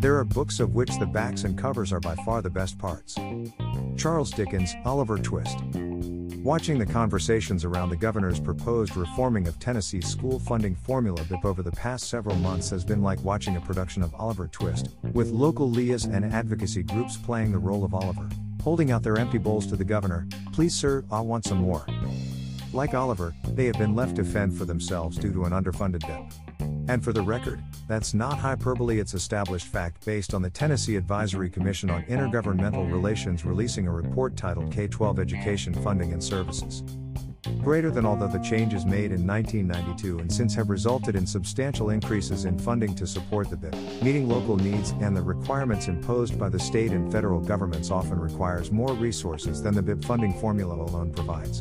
There are books of which the backs and covers are by far the best parts. Charles Dickens, Oliver Twist. Watching the conversations around the governor's proposed reforming of Tennessee's school funding formula BEP over the past several months has been like watching a production of Oliver Twist, with local LEAs and advocacy groups playing the role of Oliver, holding out their empty bowls to the governor, please sir, I want some more. Like Oliver, they have been left to fend for themselves due to an underfunded BEP. And for the record, that's not hyperbole, it's established fact based on the Tennessee Advisory Commission on Intergovernmental Relations releasing a report titled K 12 Education Funding and Services. Greater than although the changes made in 1992 and since have resulted in substantial increases in funding to support the BEP, meeting local needs and the requirements imposed by the state and federal governments often requires more resources than the BEP funding formula alone provides.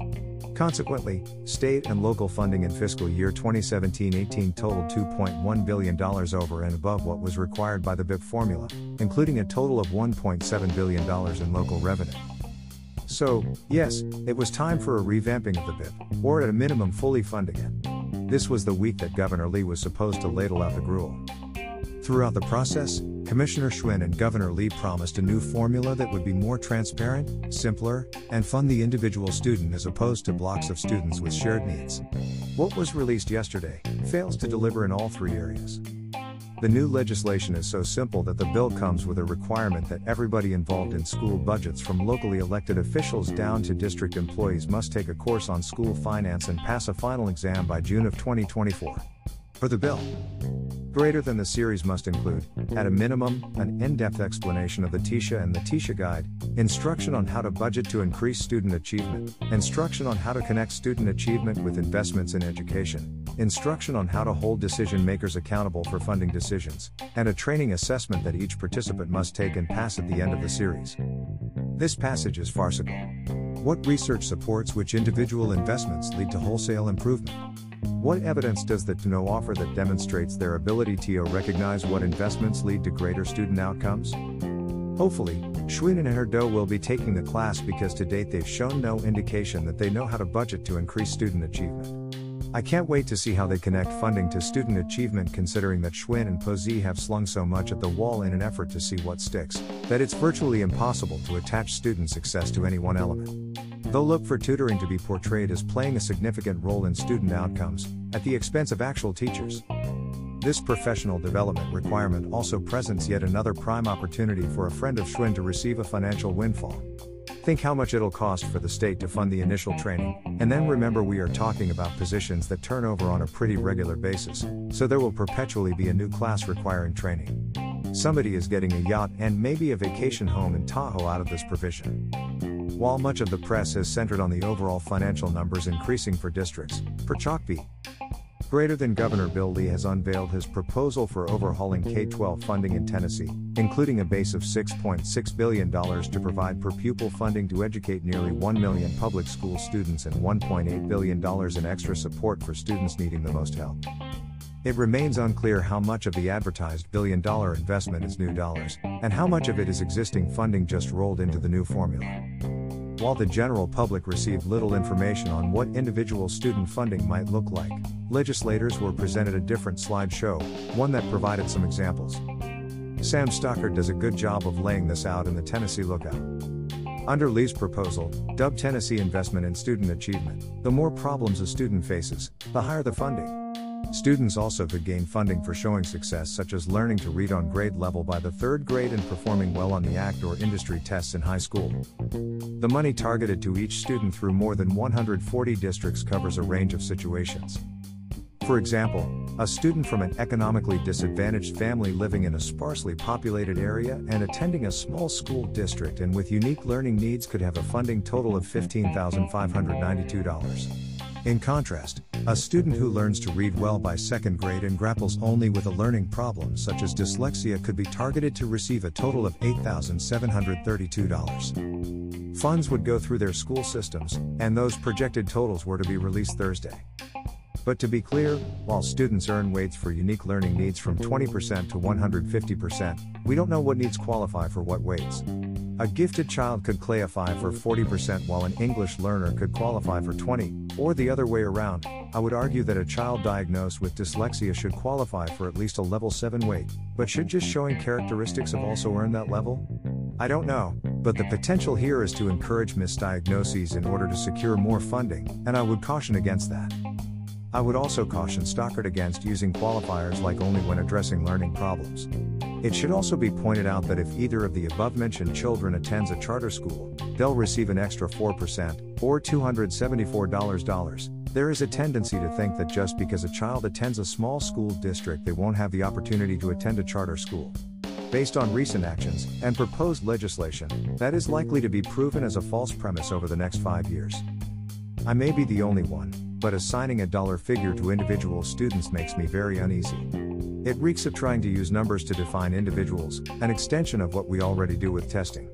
Consequently, state and local funding in fiscal year 2017 18 totaled $2.1 billion over and above what was required by the BEP formula, including a total of $1.7 billion in local revenue. So, yes, it was time for a revamping of the BEP, or at a minimum fully funding it. This was the week that Governor Lee was supposed to ladle out the gruel. Throughout the process, Commissioner Schwinn and Governor Lee promised a new formula that would be more transparent, simpler, and fund the individual student as opposed to blocks of students with shared needs. What was released yesterday fails to deliver in all three areas. The new legislation is so simple that the bill comes with a requirement that everybody involved in school budgets from locally elected officials down to district employees must take a course on school finance and pass a final exam by June of 2024. For the bill, Greater than the series must include, at a minimum, an in depth explanation of the TISA and the TISA Guide, instruction on how to budget to increase student achievement, instruction on how to connect student achievement with investments in education, instruction on how to hold decision makers accountable for funding decisions, and a training assessment that each participant must take and pass at the end of the series. This passage is farcical. What research supports which individual investments lead to wholesale improvement? What evidence does the TDOE offer that demonstrates their ability to recognize what investments lead to greater student outcomes? Hopefully, Schwinn and Herdo will be taking the class because to date they've shown no indication that they know how to budget to increase student achievement. I can't wait to see how they connect funding to student achievement considering that Schwinn and Posey have slung so much at the wall in an effort to see what sticks, that it's virtually impossible to attach student success to any one element. They'll look for tutoring to be portrayed as playing a significant role in student outcomes, at the expense of actual teachers. This professional development requirement also presents yet another prime opportunity for a friend of Schwinn to receive a financial windfall. Think how much it'll cost for the state to fund the initial training, and then remember we are talking about positions that turn over on a pretty regular basis, so there will perpetually be a new class requiring training. Somebody is getting a yacht and maybe a vacation home in Tahoe out of this provision. While much of the press has centered on the overall financial numbers increasing for districts, for Chalkbeat, greater than Governor Bill Lee has unveiled his proposal for overhauling K 12 funding in Tennessee, including a base of $6.6 billion to provide per pupil funding to educate nearly 1 million public school students and $1.8 billion in extra support for students needing the most help. It remains unclear how much of the advertised billion dollar investment is new dollars, and how much of it is existing funding just rolled into the new formula. While the general public received little information on what individual student funding might look like, legislators were presented a different slideshow, one that provided some examples. Sam Stockard does a good job of laying this out in the Tennessee Lookout. Under Lee's proposal, dubbed Tennessee Investment in Student Achievement, the more problems a student faces, the higher the funding. Students also could gain funding for showing success, such as learning to read on grade level by the third grade and performing well on the ACT or industry tests in high school. The money targeted to each student through more than 140 districts covers a range of situations. For example, a student from an economically disadvantaged family living in a sparsely populated area and attending a small school district and with unique learning needs could have a funding total of $15,592. In contrast, a student who learns to read well by second grade and grapples only with a learning problem such as dyslexia could be targeted to receive a total of $8,732. Funds would go through their school systems, and those projected totals were to be released Thursday. But to be clear, while students earn weights for unique learning needs from 20% to 150%, we don't know what needs qualify for what weights. A gifted child could qualify for 40% while an English learner could qualify for 20 Or the other way around, I would argue that a child diagnosed with dyslexia should qualify for at least a level 7 weight, but should just showing characteristics of also earn that level? I don't know, but the potential here is to encourage misdiagnoses in order to secure more funding, and I would caution against that. I would also caution Stockard against using qualifiers like only when addressing learning problems. It should also be pointed out that if either of the above mentioned children attends a charter school, they'll receive an extra 4%, or $274. There is a tendency to think that just because a child attends a small school district, they won't have the opportunity to attend a charter school. Based on recent actions and proposed legislation, that is likely to be proven as a false premise over the next five years. I may be the only one, but assigning a dollar figure to individual students makes me very uneasy. It reeks of trying to use numbers to define individuals, an extension of what we already do with testing.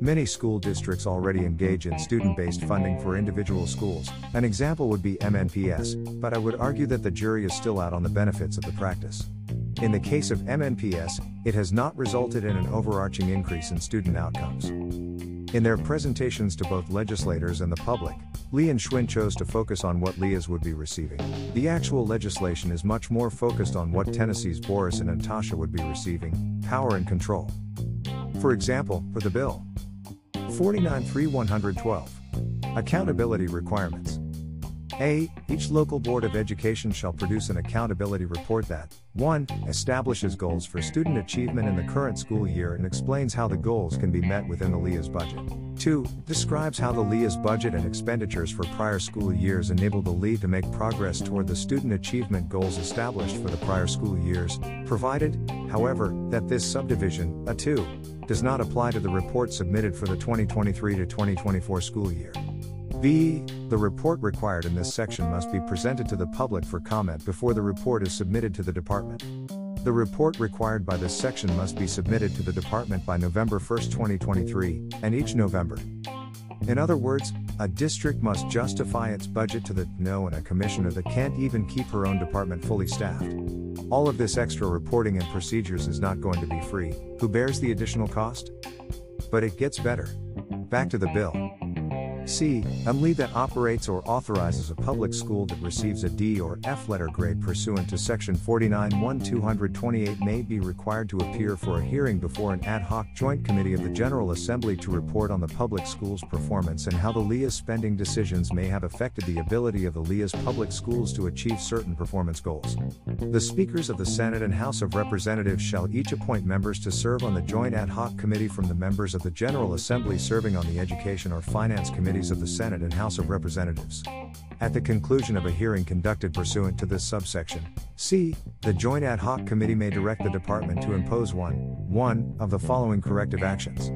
Many school districts already engage in student based funding for individual schools, an example would be MNPS, but I would argue that the jury is still out on the benefits of the practice. In the case of MNPS, it has not resulted in an overarching increase in student outcomes. In their presentations to both legislators and the public, Lee and Schwinn chose to focus on what LEAs would be receiving. The actual legislation is much more focused on what Tennessee's Boris and Natasha would be receiving power and control. For example, for the bill 493112 Accountability Requirements. A. Each local Board of Education shall produce an accountability report that 1. Establishes goals for student achievement in the current school year and explains how the goals can be met within the LEA's budget. 2. Describes how the LEA's budget and expenditures for prior school years enable the LEA to make progress toward the student achievement goals established for the prior school years, provided, however, that this subdivision, a 2, does not apply to the report submitted for the 2023 to 2024 school year. B. The report required in this section must be presented to the public for comment before the report is submitted to the department. The report required by this section must be submitted to the department by November 1, 2023, and each November. In other words, a district must justify its budget to the no and a commissioner that can't even keep her own department fully staffed. All of this extra reporting and procedures is not going to be free. Who bears the additional cost? But it gets better. Back to the bill. C. MLE that operates or authorizes a public school that receives a D or F letter grade pursuant to Section 49.1.228 may be required to appear for a hearing before an ad hoc joint committee of the General Assembly to report on the public school's performance and how the LEA's spending decisions may have affected the ability of the LEA's public schools to achieve certain performance goals. The Speakers of the Senate and House of Representatives shall each appoint members to serve on the joint ad hoc committee from the members of the General Assembly serving on the Education or Finance Committee committees of the Senate and House of Representatives. At the conclusion of a hearing conducted pursuant to this subsection, C, the Joint Ad Hoc Committee may direct the Department to impose one, one of the following corrective actions.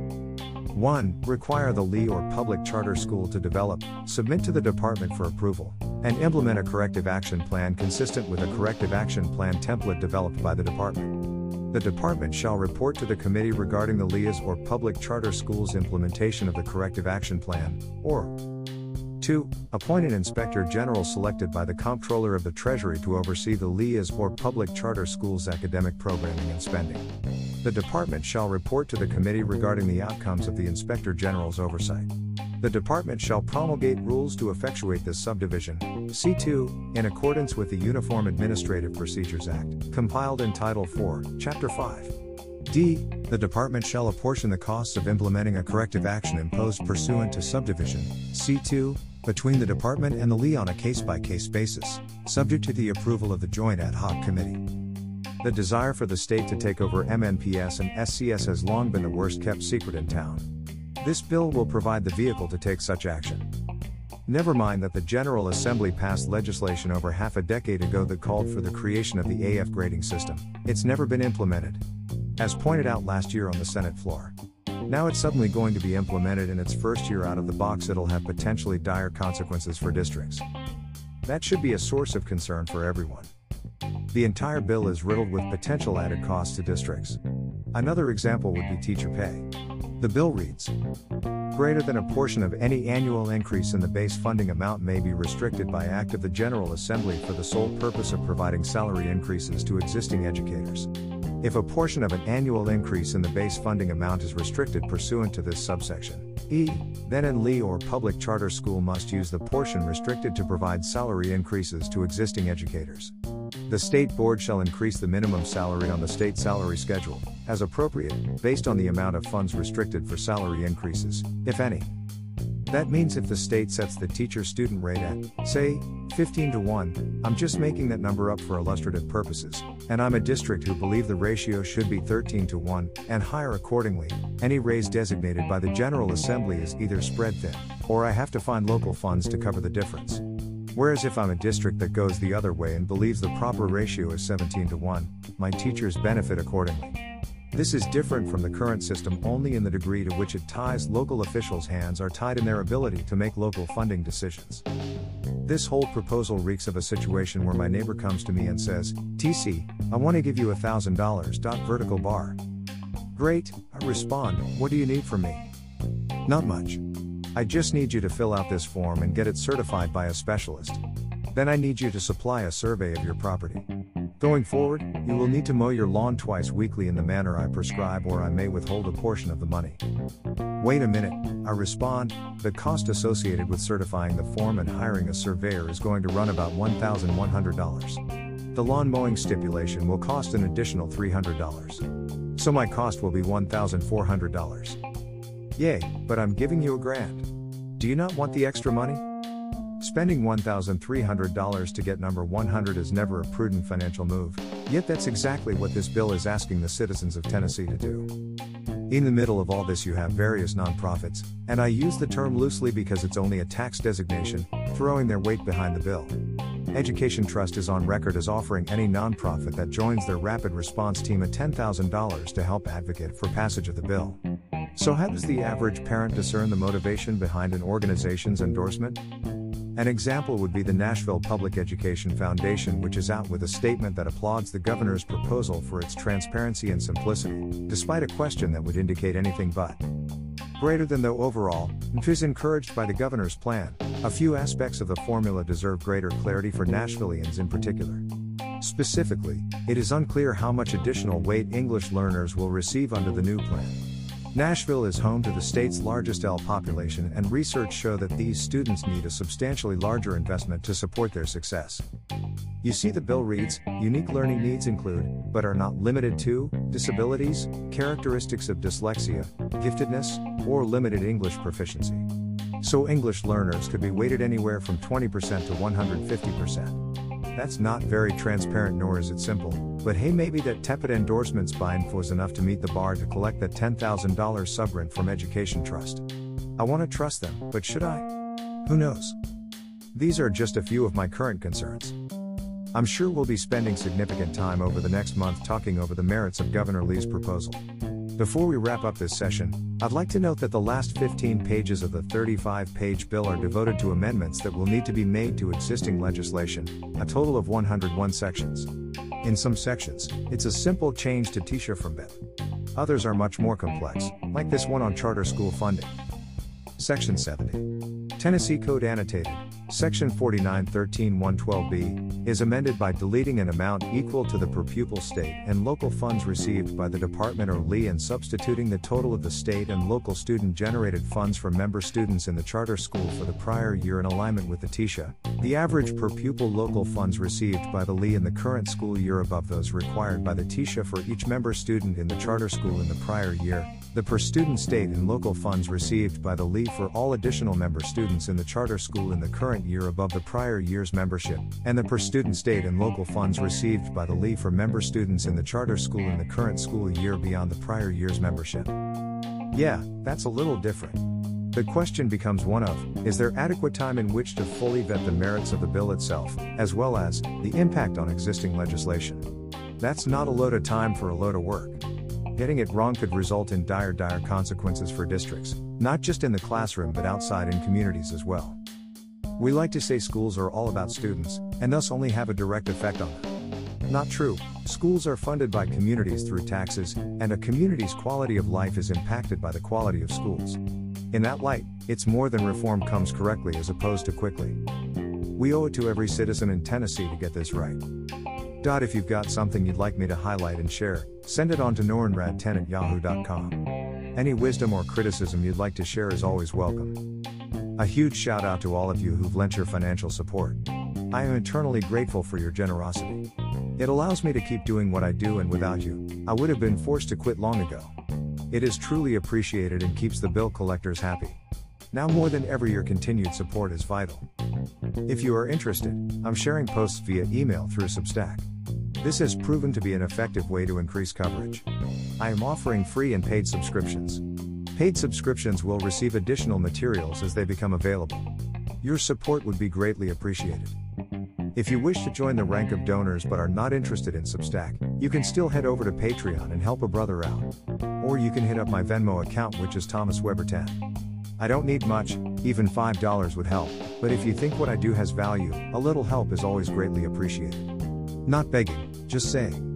1. Require the LEA or public charter school to develop, submit to the Department for approval, and implement a corrective action plan consistent with a corrective action plan template developed by the Department. The Department shall report to the Committee regarding the LEA's or public charter schools' implementation of the corrective action plan, or 2. Appoint an Inspector General selected by the Comptroller of the Treasury to oversee the LEA's or public charter schools' academic programming and spending. The Department shall report to the Committee regarding the outcomes of the Inspector General's oversight. The Department shall promulgate rules to effectuate this subdivision, C2, in accordance with the Uniform Administrative Procedures Act, compiled in Title IV, Chapter 5. D. The department shall apportion the costs of implementing a corrective action imposed pursuant to subdivision C2 between the department and the LEA on a case by case basis, subject to the approval of the Joint Ad Hoc Committee. The desire for the state to take over MNPS and SCS has long been the worst kept secret in town. This bill will provide the vehicle to take such action. Never mind that the General Assembly passed legislation over half a decade ago that called for the creation of the AF grading system. It's never been implemented. As pointed out last year on the Senate floor. Now it's suddenly going to be implemented in its first year out of the box, it'll have potentially dire consequences for districts. That should be a source of concern for everyone. The entire bill is riddled with potential added costs to districts. Another example would be teacher pay. The bill reads Greater than a portion of any annual increase in the base funding amount may be restricted by Act of the General Assembly for the sole purpose of providing salary increases to existing educators. if a portion of an annual increase in the base funding amount is restricted pursuant to this subsection. E. Then an LEA or public charter school must use the portion restricted to provide salary increases to existing educators. The state board shall increase the minimum salary on the state salary schedule, as appropriate, based on the amount of funds restricted for salary increases, if any. That means if the state sets the teacher student rate at, say, 15 to 1, I'm just making that number up for illustrative purposes, and I'm a district who believe the ratio should be 13 to 1, and higher accordingly, any raise designated by the General Assembly is either spread thin, or I have to find local funds to cover the difference. Whereas if I'm a district that goes the other way and believes the proper ratio is 17 to 1, my teachers benefit accordingly. This is different from the current system only in the degree to which it ties local officials' hands are tied in their ability to make local funding decisions. This whole proposal reeks of a situation where my neighbor comes to me and says, TC, I want to give you a thousand dollars. Vertical bar. Great, I respond, what do you need from me? Not much. I just need you to fill out this form and get it certified by a specialist. Then I need you to supply a survey of your property. Going forward, you will need to mow your lawn twice weekly in the manner I prescribe, or I may withhold a portion of the money. Wait a minute, I respond, the cost associated with certifying the form and hiring a surveyor is going to run about $1,100. The lawn mowing stipulation will cost an additional $300. So my cost will be $1,400. Yay, but I'm giving you a grand. Do you not want the extra money? Spending $1,300 to get number 100 is never a prudent financial move, yet that's exactly what this bill is asking the citizens of Tennessee to do. In the middle of all this, you have various nonprofits, and I use the term loosely because it's only a tax designation, throwing their weight behind the bill. Education Trust is on record as offering any nonprofit that joins their rapid response team a $10,000 to help advocate for passage of the bill. So, how does the average parent discern the motivation behind an organization's endorsement? An example would be the Nashville Public Education Foundation, which is out with a statement that applauds the governor's proposal for its transparency and simplicity, despite a question that would indicate anything but. Greater than though overall, NF is encouraged by the governor's plan. A few aspects of the formula deserve greater clarity for Nashvillians in particular. Specifically, it is unclear how much additional weight English learners will receive under the new plan. Nashville is home to the state's largest L population, and research show that these students need a substantially larger investment to support their success. You see, the bill reads unique learning needs include, but are not limited to, disabilities, characteristics of dyslexia, giftedness, or limited English proficiency. So, English learners could be weighted anywhere from 20% to 150%. That's not very transparent, nor is it simple. But hey, maybe that tepid endorsements bind was enough to meet the bar to collect that $10,000 subrent from Education Trust. I want to trust them, but should I? Who knows? These are just a few of my current concerns. I'm sure we'll be spending significant time over the next month talking over the merits of Governor Lee's proposal. Before we wrap up this session, I'd like to note that the last 15 pages of the 35 page bill are devoted to amendments that will need to be made to existing legislation, a total of 101 sections. In some sections, it's a simple change to TISA from BEP. Others are much more complex, like this one on charter school funding. Section 70. Tennessee Code Annotated, Section 4913-112b, is amended by deleting an amount equal to the per pupil state and local funds received by the department or LEA and substituting the total of the state and local student-generated funds for member students in the charter school for the prior year in alignment with the TISA. The average per pupil local funds received by the LEA in the current school year above those required by the TISA for each member student in the charter school in the prior year, the per student state and local funds received by the LEA for all additional member students in the charter school in the current year above the prior year's membership, and the per student state and local funds received by the LEA for member students in the charter school in the current school year beyond the prior year's membership. Yeah, that's a little different. The question becomes one of Is there adequate time in which to fully vet the merits of the bill itself, as well as the impact on existing legislation? That's not a load of time for a load of work. Getting it wrong could result in dire, dire consequences for districts, not just in the classroom but outside in communities as well. We like to say schools are all about students, and thus only have a direct effect on them. Not true. Schools are funded by communities through taxes, and a community's quality of life is impacted by the quality of schools. In that light, it's more than reform comes correctly as opposed to quickly. We owe it to every citizen in Tennessee to get this right. If you've got something you'd like me to highlight and share, send it on to norenrad10 at yahoo.com. Any wisdom or criticism you'd like to share is always welcome. A huge shout out to all of you who've lent your financial support. I am eternally grateful for your generosity. It allows me to keep doing what I do, and without you, I would have been forced to quit long ago. It is truly appreciated and keeps the bill collectors happy. Now more than ever, your continued support is vital. If you are interested, I'm sharing posts via email through Substack. This has proven to be an effective way to increase coverage. I am offering free and paid subscriptions. Paid subscriptions will receive additional materials as they become available. Your support would be greatly appreciated. If you wish to join the rank of donors but are not interested in Substack, you can still head over to Patreon and help a brother out. Or you can hit up my Venmo account, which is Thomas Weber 10. I don't need much, even $5 would help, but if you think what I do has value, a little help is always greatly appreciated. Not begging, just saying.